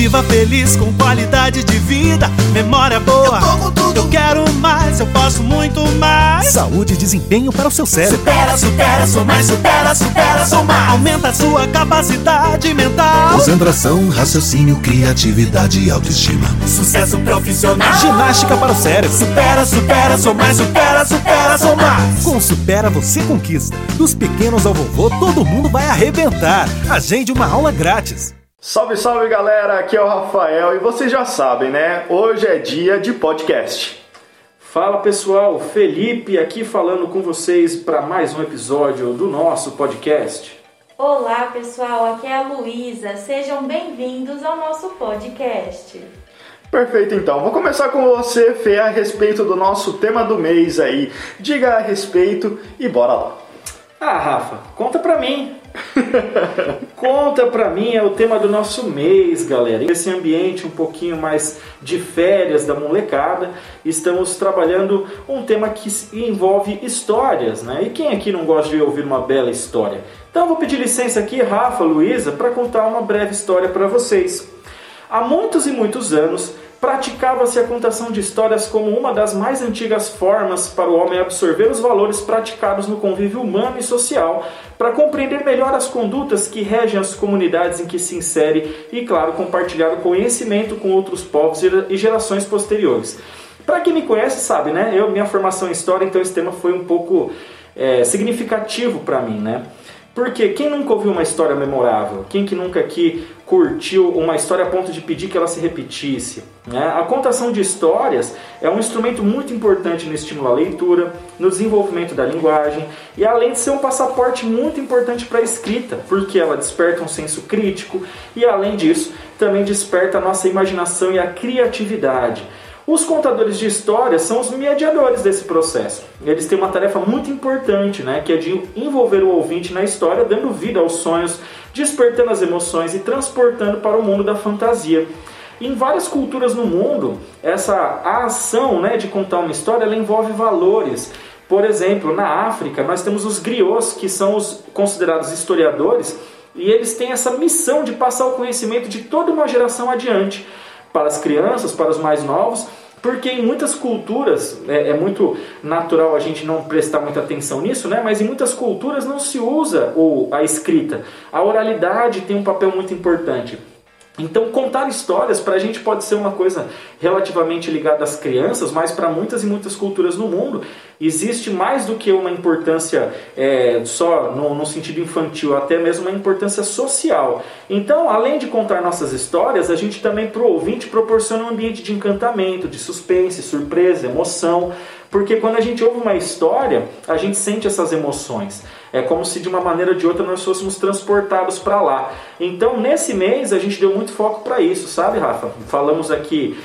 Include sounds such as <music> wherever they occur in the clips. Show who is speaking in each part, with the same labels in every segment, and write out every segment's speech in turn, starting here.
Speaker 1: viva feliz com qualidade de vida, memória boa.
Speaker 2: Eu tô com tudo.
Speaker 1: Eu quero mais, eu posso muito mais. Saúde e desempenho para o seu cérebro.
Speaker 2: Supera, supera, sou mais, supera, supera, sou mais.
Speaker 1: Aumenta a sua capacidade mental.
Speaker 3: Concentração, raciocínio, criatividade e autoestima.
Speaker 2: Sucesso profissional.
Speaker 1: Ginástica para o cérebro.
Speaker 2: Supera, supera, sou mais, supera, supera, sou mais.
Speaker 1: Com Supera você conquista. Dos pequenos ao vovô, todo mundo vai arrebentar. Agende uma aula grátis.
Speaker 4: Salve, salve galera, aqui é o Rafael e vocês já sabem, né? Hoje é dia de podcast.
Speaker 5: Fala pessoal, Felipe aqui falando com vocês para mais um episódio do nosso podcast.
Speaker 6: Olá pessoal, aqui é a Luísa. Sejam bem-vindos ao nosso podcast.
Speaker 4: Perfeito, então. Vou começar com você, Fê, a respeito do nosso tema do mês aí. Diga a respeito e bora lá.
Speaker 5: Ah, Rafa, conta pra mim. <laughs> conta pra mim, é o tema do nosso mês, galera. Esse ambiente um pouquinho mais de férias da molecada, estamos trabalhando um tema que envolve histórias, né? E quem aqui não gosta de ouvir uma bela história? Então vou pedir licença aqui, Rafa, Luísa, para contar uma breve história para vocês. Há muitos e muitos anos, praticava-se a contação de histórias como uma das mais antigas formas para o homem absorver os valores praticados no convívio humano e social, para compreender melhor as condutas que regem as comunidades em que se insere e, claro, compartilhar o conhecimento com outros povos e gerações posteriores. Para quem me conhece sabe, né? Eu minha formação em história, então esse tema foi um pouco é, significativo para mim, né? Porque quem nunca ouviu uma história memorável? Quem que nunca aqui curtiu uma história a ponto de pedir que ela se repetisse? Né? A contação de histórias é um instrumento muito importante no estímulo à leitura, no desenvolvimento da linguagem e além de ser um passaporte muito importante para a escrita, porque ela desperta um senso crítico e além disso também desperta a nossa imaginação e a criatividade. Os contadores de histórias são os mediadores desse processo. Eles têm uma tarefa muito importante, né, que é de envolver o ouvinte na história, dando vida aos sonhos, despertando as emoções e transportando para o mundo da fantasia. Em várias culturas no mundo, essa ação né, de contar uma história envolve valores. Por exemplo, na África, nós temos os griots, que são os considerados historiadores, e eles têm essa missão de passar o conhecimento de toda uma geração adiante para as crianças, para os mais novos, porque em muitas culturas, é, é, muito natural a gente não prestar muita atenção nisso, né? mas em muitas culturas não se usa o, a escrita. A oralidade tem um papel muito importante. Então, contar histórias para a gente pode ser uma coisa relativamente ligada às crianças, mas para muitas e muitas culturas no mundo existe mais do que uma importância é, só no, no, sentido infantil, até mesmo uma importância social. Então, além de contar nossas histórias, a gente também para o ouvinte proporciona um ambiente de encantamento, de suspense, surpresa, emoção. Porque quando a gente ouve uma história, a gente sente essas emoções. É como se de uma maneira ou de outra nós fôssemos transportados para lá. Então, nesse mês, a gente deu muito foco para isso, sabe, Rafa? Falamos aqui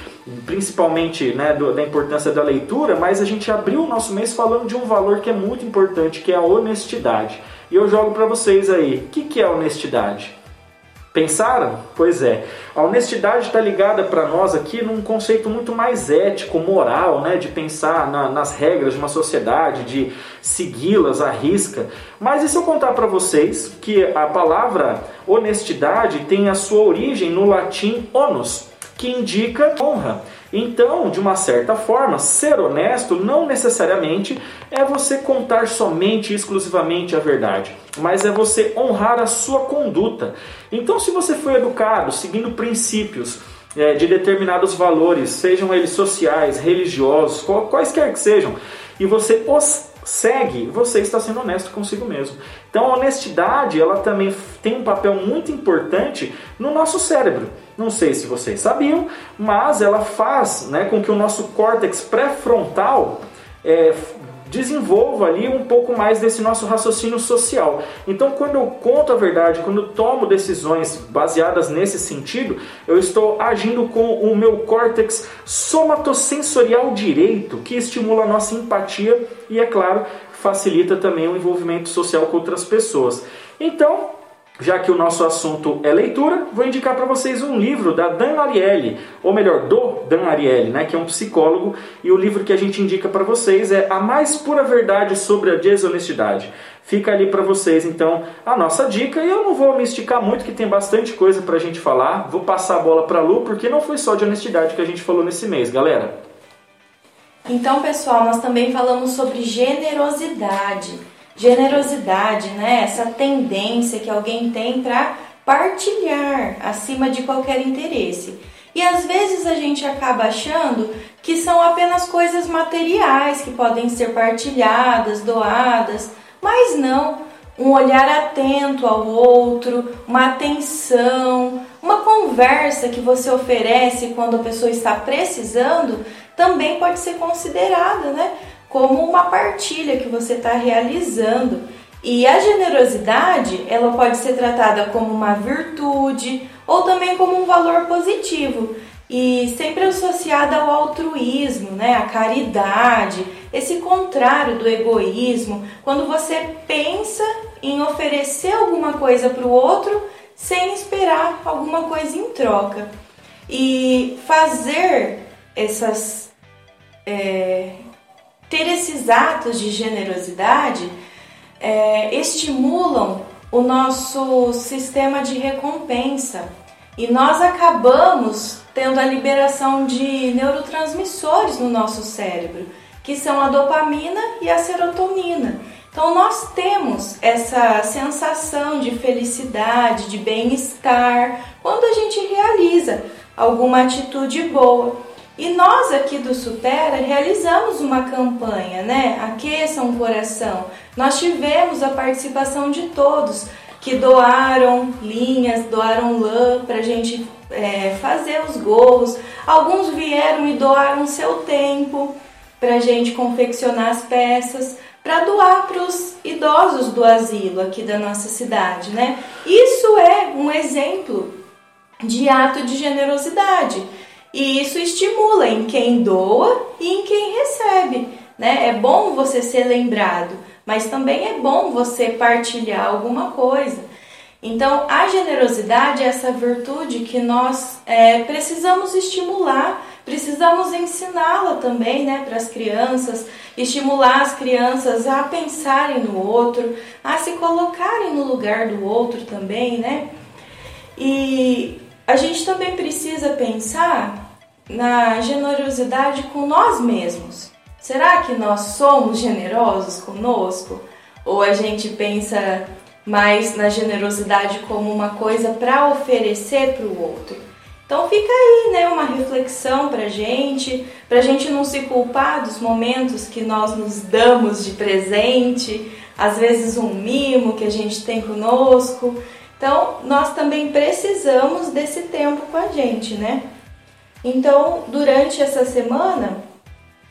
Speaker 5: principalmente né, do, da importância da leitura, mas a gente abriu o nosso mês falando de um valor que é muito importante, que é a honestidade. E eu jogo para vocês aí, o que, que é honestidade? Pensaram? Pois é. A honestidade está ligada para nós aqui num conceito muito mais ético, moral, né? de pensar na, nas regras de uma sociedade, de segui-las à risca. Mas e se eu contar para vocês que a palavra honestidade tem a sua origem no latim onus, que indica honra. Então, de uma certa forma, ser honesto não necessariamente é você contar somente e exclusivamente a verdade, mas é você honrar a sua conduta. Então, se você foi educado seguindo princípios é, de determinados valores, sejam eles sociais, religiosos, quaisquer que sejam, e você os segue, você está sendo honesto consigo mesmo. Então a honestidade, ela também tem um papel muito importante no nosso cérebro. Não sei se vocês sabiam, mas ela faz né, com que o nosso córtex pré-frontal é, desenvolva ali um pouco mais desse nosso raciocínio social. Então, quando eu conto a verdade, quando eu tomo decisões baseadas nesse sentido, eu estou agindo com o meu córtex somatosensorial direito, que estimula a nossa empatia e, é claro, facilita também o envolvimento social com outras pessoas. Então, já que o nosso assunto é leitura, vou indicar para vocês um livro da Dan Ariely, ou melhor, do Dan Ariely, né, que é um psicólogo, e o livro que a gente indica para vocês é A Mais Pura Verdade sobre a Desonestidade. Fica ali para vocês, então, a nossa dica, e eu não vou me esticar muito, que tem bastante coisa para a gente falar, vou passar a bola para Lu, porque não foi só de honestidade que a gente falou nesse mês, galera.
Speaker 6: Então, pessoal, nós também falamos sobre generosidade generosidade, né? Essa tendência que alguém tem para partilhar acima de qualquer interesse. E às vezes a gente acaba achando que são apenas coisas materiais que podem ser partilhadas, doadas, mas não. Um olhar atento ao outro, uma atenção, uma conversa que você oferece quando a pessoa está precisando também pode ser considerada, né? Como uma partilha que você está realizando. E a generosidade, ela pode ser tratada como uma virtude ou também como um valor positivo e sempre associada ao altruísmo, né, a caridade, esse contrário do egoísmo, quando você pensa em oferecer alguma coisa para o outro sem esperar alguma coisa em troca. E fazer essas é, ter esses atos de generosidade é, estimulam o nosso sistema de recompensa e nós acabamos tendo a liberação de neurotransmissores no nosso cérebro, que são a dopamina e a serotonina. Então nós temos essa sensação de felicidade, de bem-estar quando a gente realiza alguma atitude boa. E nós aqui do Supera realizamos uma campanha, né? Aqueça um coração. Nós tivemos a participação de todos que doaram linhas, doaram lã para a gente é, fazer os gorros. Alguns vieram e doaram seu tempo para a gente confeccionar as peças para doar para os idosos do asilo aqui da nossa cidade, né? Isso é um exemplo de ato de generosidade. E isso estimula em quem doa e em quem recebe. Né? É bom você ser lembrado, mas também é bom você partilhar alguma coisa. Então, a generosidade é essa virtude que nós é, precisamos estimular, precisamos ensiná-la também né, para as crianças, estimular as crianças a pensarem no outro, a se colocarem no lugar do outro também, né? E a gente também precisa pensar na generosidade com nós mesmos. Será que nós somos generosos conosco? Ou a gente pensa mais na generosidade como uma coisa para oferecer para o outro? Então fica aí, né, uma reflexão pra gente, pra gente não se culpar dos momentos que nós nos damos de presente, às vezes um mimo que a gente tem conosco. Então, nós também precisamos desse tempo com a gente, né? Então, durante essa semana,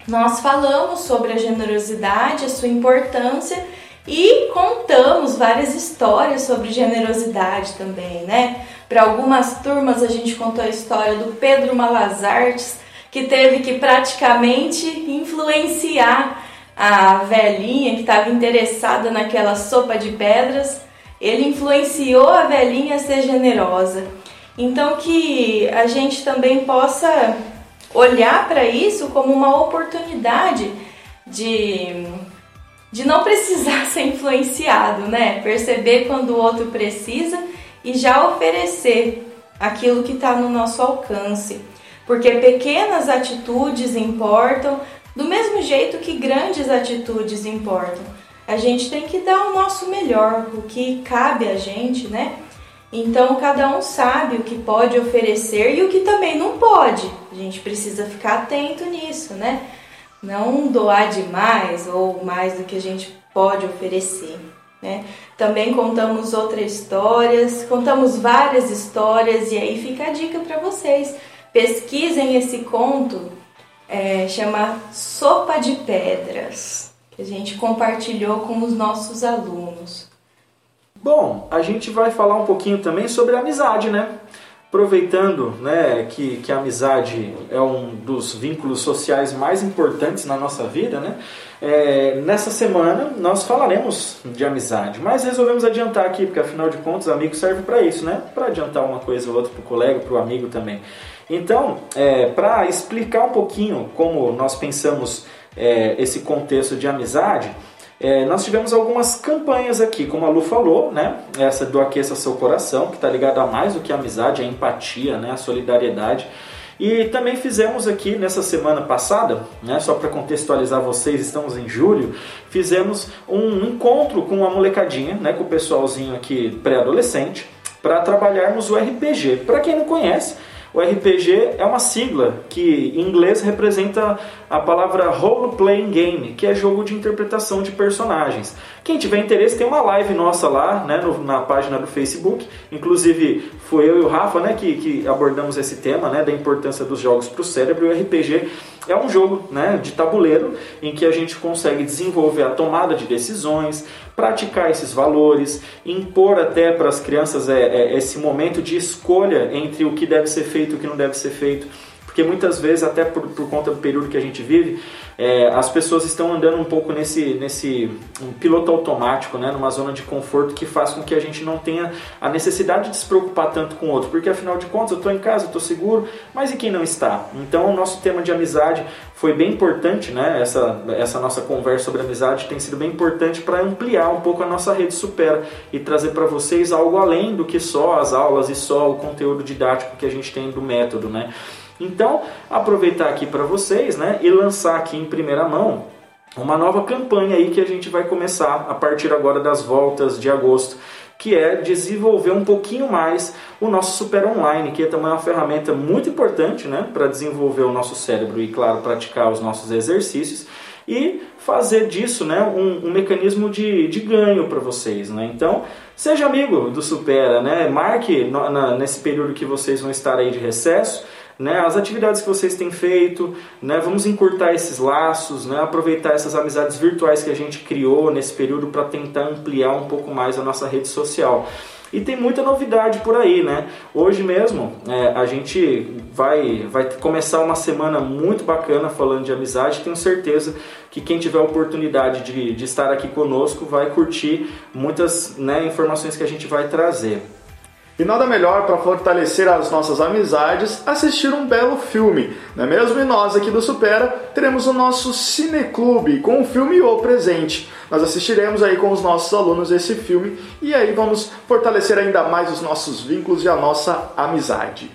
Speaker 6: nós falamos sobre a generosidade, a sua importância e contamos várias histórias sobre generosidade também, né? Para algumas turmas a gente contou a história do Pedro Malazartes, que teve que praticamente influenciar a velhinha que estava interessada naquela sopa de pedras. Ele influenciou a velhinha a ser generosa. Então que a gente também possa olhar para isso como uma oportunidade de, de não precisar <laughs> ser influenciado, né? Perceber quando o outro precisa e já oferecer aquilo que está no nosso alcance. Porque pequenas atitudes importam, do mesmo jeito que grandes atitudes importam. A gente tem que dar o nosso melhor, o que cabe a gente, né? Então cada um sabe o que pode oferecer e o que também não pode. A gente precisa ficar atento nisso, né? Não doar demais ou mais do que a gente pode oferecer. Né? Também contamos outras histórias, contamos várias histórias e aí fica a dica para vocês. Pesquisem esse conto, é, chama Sopa de Pedras, que a gente compartilhou com os nossos alunos.
Speaker 5: Bom, a gente vai falar um pouquinho também sobre amizade, né? aproveitando né, que, que a amizade é um dos vínculos sociais mais importantes na nossa vida, né? É, nessa semana nós falaremos de amizade, mas resolvemos adiantar aqui, porque afinal de contas, amigo serve para isso, né? Para adiantar uma coisa ou outra para o colega, para o amigo também. Então, é, para explicar um pouquinho como nós pensamos é, esse contexto de amizade, é, nós tivemos algumas campanhas aqui, como a Lu falou, né? Essa do Aqueça Seu Coração, que está ligada a mais do que a amizade, a empatia, né? a solidariedade. E também fizemos aqui nessa semana passada, né, só para contextualizar vocês, estamos em julho, fizemos um encontro com a molecadinha, né, com o pessoalzinho aqui pré-adolescente, para trabalharmos o RPG. Para quem não conhece, o RPG é uma sigla que em inglês representa a palavra Role Playing Game, que é jogo de interpretação de personagens. Quem tiver interesse, tem uma live nossa lá né, no, na página do Facebook. Inclusive, foi eu e o Rafa né, que, que abordamos esse tema né, da importância dos jogos para o cérebro. O RPG é um jogo né, de tabuleiro em que a gente consegue desenvolver a tomada de decisões, praticar esses valores, impor até para as crianças é, é, esse momento de escolha entre o que deve ser feito e o que não deve ser feito. Porque muitas vezes, até por, por conta do período que a gente vive, é, as pessoas estão andando um pouco nesse, nesse um piloto automático, né, numa zona de conforto que faz com que a gente não tenha a necessidade de se preocupar tanto com o outro, porque afinal de contas eu estou em casa, estou seguro, mas e quem não está? Então o nosso tema de amizade foi bem importante, né? Essa, essa nossa conversa sobre amizade tem sido bem importante para ampliar um pouco a nossa rede Supera e trazer para vocês algo além do que só as aulas e só o conteúdo didático que a gente tem do método, né? Então, aproveitar aqui para vocês, né, e lançar aqui em primeira mão uma nova campanha aí que a gente vai começar a partir agora das voltas de agosto, que é desenvolver um pouquinho mais o nosso Super Online, que é também uma ferramenta muito importante, né, para desenvolver o nosso cérebro e, claro, praticar os nossos exercícios e fazer disso né, um, um mecanismo de, de ganho para vocês. Né? Então, seja amigo do Supera, né? marque no, na, nesse período que vocês vão estar aí de recesso, né, as atividades que vocês têm feito, né, vamos encurtar esses laços, né, aproveitar essas amizades virtuais que a gente criou nesse período para tentar ampliar um pouco mais a nossa rede social. E tem muita novidade por aí, né? Hoje mesmo é, a gente vai, vai começar uma semana muito bacana falando de amizade. Tenho certeza que quem tiver a oportunidade de, de estar aqui conosco vai curtir muitas né, informações que a gente vai trazer.
Speaker 4: E nada melhor para fortalecer as nossas amizades assistir um belo filme, não é mesmo? E nós aqui do Supera teremos o nosso Cineclube com o filme O Presente. Nós assistiremos aí com os nossos alunos esse filme e aí vamos fortalecer ainda mais os nossos vínculos e a nossa amizade.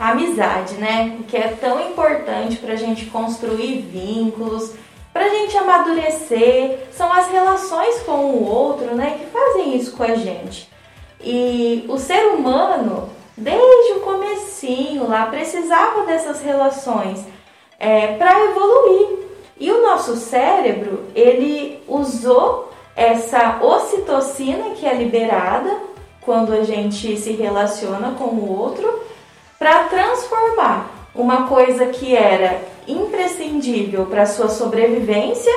Speaker 6: Amizade, né? Que é tão importante para a gente construir vínculos, para a gente amadurecer. São as relações com o outro, né? Que fazem isso com a gente. E o ser humano, desde o comecinho lá, precisava dessas relações é, para evoluir. E o nosso cérebro, ele usou essa ocitocina que é liberada quando a gente se relaciona com o outro para transformar uma coisa que era imprescindível para sua sobrevivência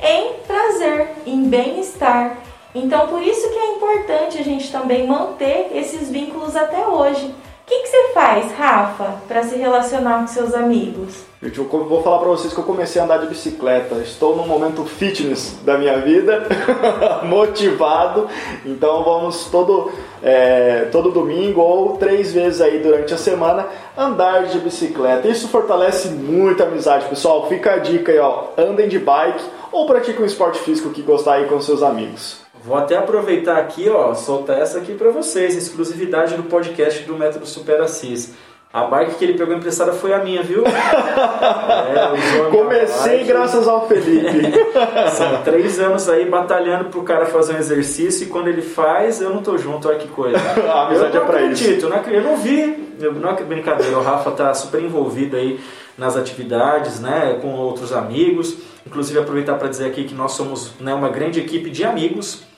Speaker 6: em prazer, em bem-estar, então, por isso que é importante a gente também manter esses vínculos até hoje. O que, que você faz, Rafa, para se relacionar com seus amigos?
Speaker 4: Eu vou falar para vocês que eu comecei a andar de bicicleta. Estou num momento fitness da minha vida, <laughs> motivado. Então vamos todo, é, todo domingo ou três vezes aí durante a semana andar de bicicleta. Isso fortalece muito a amizade, pessoal. Fica a dica aí, ó. Andem de bike ou pratiquem um esporte físico que gostar aí com seus amigos.
Speaker 5: Vou até aproveitar aqui, ó, soltar essa aqui para vocês, exclusividade do podcast do Método Super Assis. A bike que ele pegou emprestada foi a minha, viu? <laughs>
Speaker 4: é, Comecei graças ao Felipe. <laughs>
Speaker 5: São três anos aí batalhando pro cara fazer um exercício e quando ele faz, eu não tô junto, olha que coisa. <laughs>
Speaker 4: a amizade
Speaker 5: eu
Speaker 4: é pra
Speaker 5: acredito,
Speaker 4: isso.
Speaker 5: Não, eu não vi, eu não é brincadeira, o Rafa tá super envolvido aí nas atividades, né, com outros amigos. Inclusive aproveitar para dizer aqui que nós somos né, uma grande equipe de amigos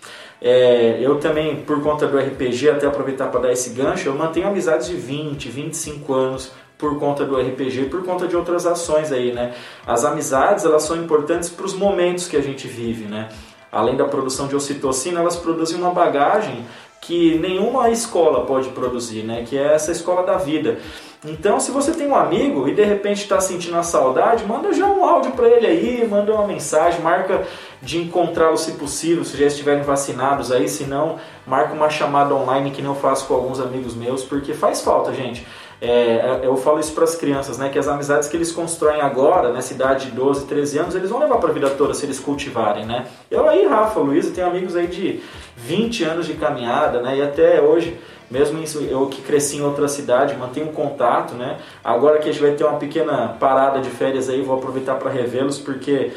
Speaker 5: é, eu também, por conta do RPG, até aproveitar para dar esse gancho, eu mantenho amizades de 20, 25 anos por conta do RPG, por conta de outras ações aí, né? As amizades, elas são importantes para os momentos que a gente vive, né? Além da produção de ocitocina, elas produzem uma bagagem que nenhuma escola pode produzir, né? Que é essa escola da vida. Então, se você tem um amigo e de repente está sentindo a saudade, manda já um áudio para ele aí, manda uma mensagem, marca de encontrá-lo se possível, se já estiverem vacinados aí, se não, marca uma chamada online que não faço com alguns amigos meus, porque faz falta, gente. É, eu falo isso para as crianças, né? Que as amizades que eles constroem agora, nessa idade de 12, 13 anos, eles vão levar para a vida toda se eles cultivarem, né? Eu aí, Rafa, Luísa, tenho amigos aí de 20 anos de caminhada, né? E até hoje mesmo isso, eu que cresci em outra cidade, mantenho contato, né? Agora que a gente vai ter uma pequena parada de férias aí, vou aproveitar para revê-los, porque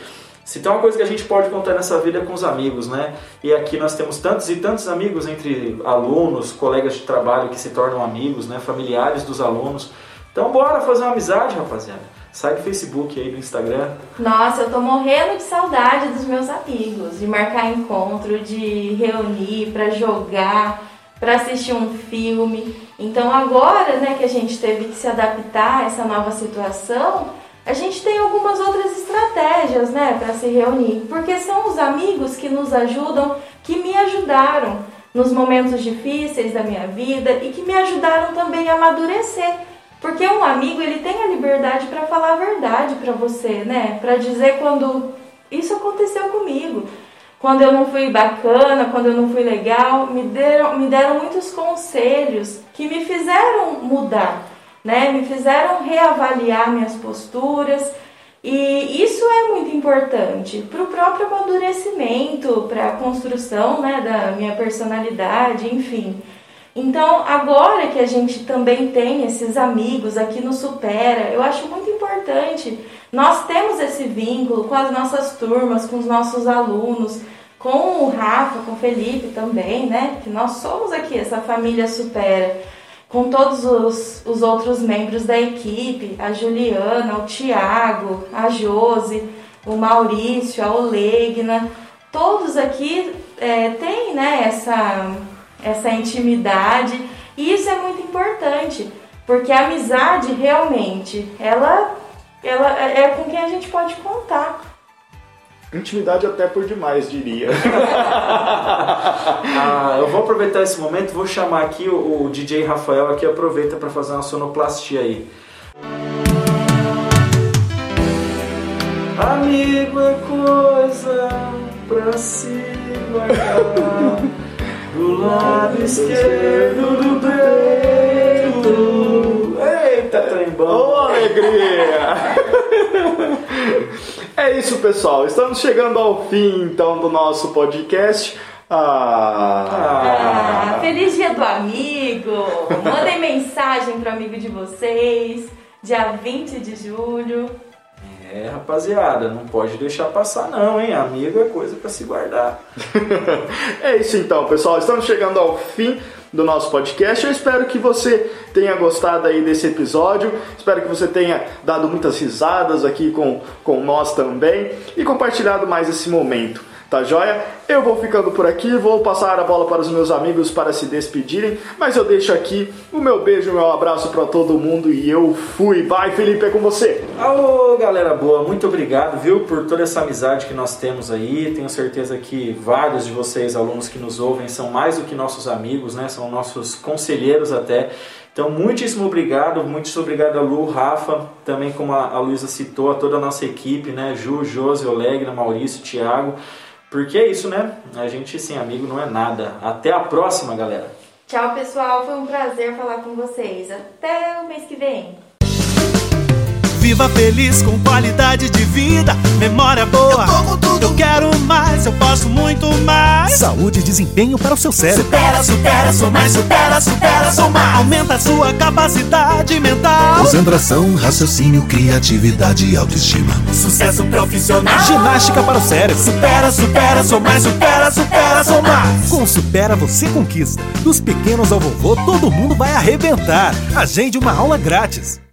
Speaker 5: se tem uma coisa que a gente pode contar nessa vida é com os amigos, né? E aqui nós temos tantos e tantos amigos entre alunos, colegas de trabalho que se tornam amigos, né? Familiares dos alunos. Então bora fazer uma amizade, rapaziada. Sai do Facebook aí, do Instagram.
Speaker 6: Nossa, eu tô morrendo de saudade dos meus amigos, de marcar encontro, de reunir para jogar para assistir um filme. Então agora, né, que a gente teve que se adaptar a essa nova situação, a gente tem algumas outras estratégias, né, para se reunir, porque são os amigos que nos ajudam, que me ajudaram nos momentos difíceis da minha vida e que me ajudaram também a amadurecer. Porque um amigo, ele tem a liberdade para falar a verdade para você, né? Para dizer quando isso aconteceu comigo quando eu não fui bacana, quando eu não fui legal, me deram, me deram muitos conselhos que me fizeram mudar, né? Me fizeram reavaliar minhas posturas. E isso é muito importante para o próprio amadurecimento, para a construção né, da minha personalidade, enfim. Então, agora que a gente também tem esses amigos aqui no Supera, eu acho muito importante. Nós temos esse vínculo com as nossas turmas, com os nossos alunos, com o Rafa, com o Felipe também, né? Que nós somos aqui, essa família Supera. Com todos os, os outros membros da equipe, a Juliana, o Tiago, a Josi, o Maurício, a Olegna, todos aqui é, têm né, essa essa intimidade. E isso é muito importante, porque a amizade realmente, ela, ela é com quem a gente pode contar.
Speaker 4: Intimidade até por demais, diria. <laughs>
Speaker 5: ah, eu vou aproveitar esse momento, vou chamar aqui o, o DJ Rafael aqui, aproveita para fazer uma sonoplastia aí. Amigo é coisa pra se guardar do lado esquerdo do peito. Trembão!
Speaker 4: Oh, alegria! <laughs> é isso, pessoal. Estamos chegando ao fim, então, do nosso podcast.
Speaker 6: Ah. ah, feliz dia do amigo! Mandem mensagem pro amigo de vocês, dia 20 de julho.
Speaker 5: É, rapaziada, não pode deixar passar não, hein? Amigo é coisa para se guardar. <laughs>
Speaker 4: é isso então, pessoal. Estamos chegando ao fim do nosso podcast. Eu espero que você tenha gostado aí desse episódio. Espero que você tenha dado muitas risadas aqui com, com nós também e compartilhado mais esse momento. Tá joia? Eu vou ficando por aqui, vou passar a bola para os meus amigos para se despedirem, mas eu deixo aqui o meu beijo, o meu abraço para todo mundo e eu fui. Vai, Felipe, é com você.
Speaker 5: Alô, galera boa, muito obrigado, viu, por toda essa amizade que nós temos aí. Tenho certeza que vários de vocês, alunos que nos ouvem, são mais do que nossos amigos, né? São nossos conselheiros até. Então, muitíssimo obrigado, muitíssimo obrigado a Lu, Rafa, também como a Luísa citou, a toda a nossa equipe, né? Ju, Josi, Olegna, Maurício, Thiago. Porque é isso, né? A gente sem amigo não é nada. Até a próxima, galera.
Speaker 6: Tchau, pessoal. Foi um prazer falar com vocês. Até o mês que vem.
Speaker 1: Viva feliz com qualidade de vida, memória boa. Eu, tô com tudo. eu quero mais, eu posso muito mais. Saúde e desempenho para o seu cérebro.
Speaker 2: Supera, supera, sou mais, supera, supera, sou mais.
Speaker 1: Aumenta a sua capacidade mental.
Speaker 3: Concentração, raciocínio, criatividade e autoestima.
Speaker 2: Sucesso profissional.
Speaker 1: Ginástica para o cérebro.
Speaker 2: Supera, supera, sou mais, supera, supera, sou mais.
Speaker 1: Com Supera você conquista. Dos pequenos ao vovô, todo mundo vai arrebentar. Agende uma aula grátis.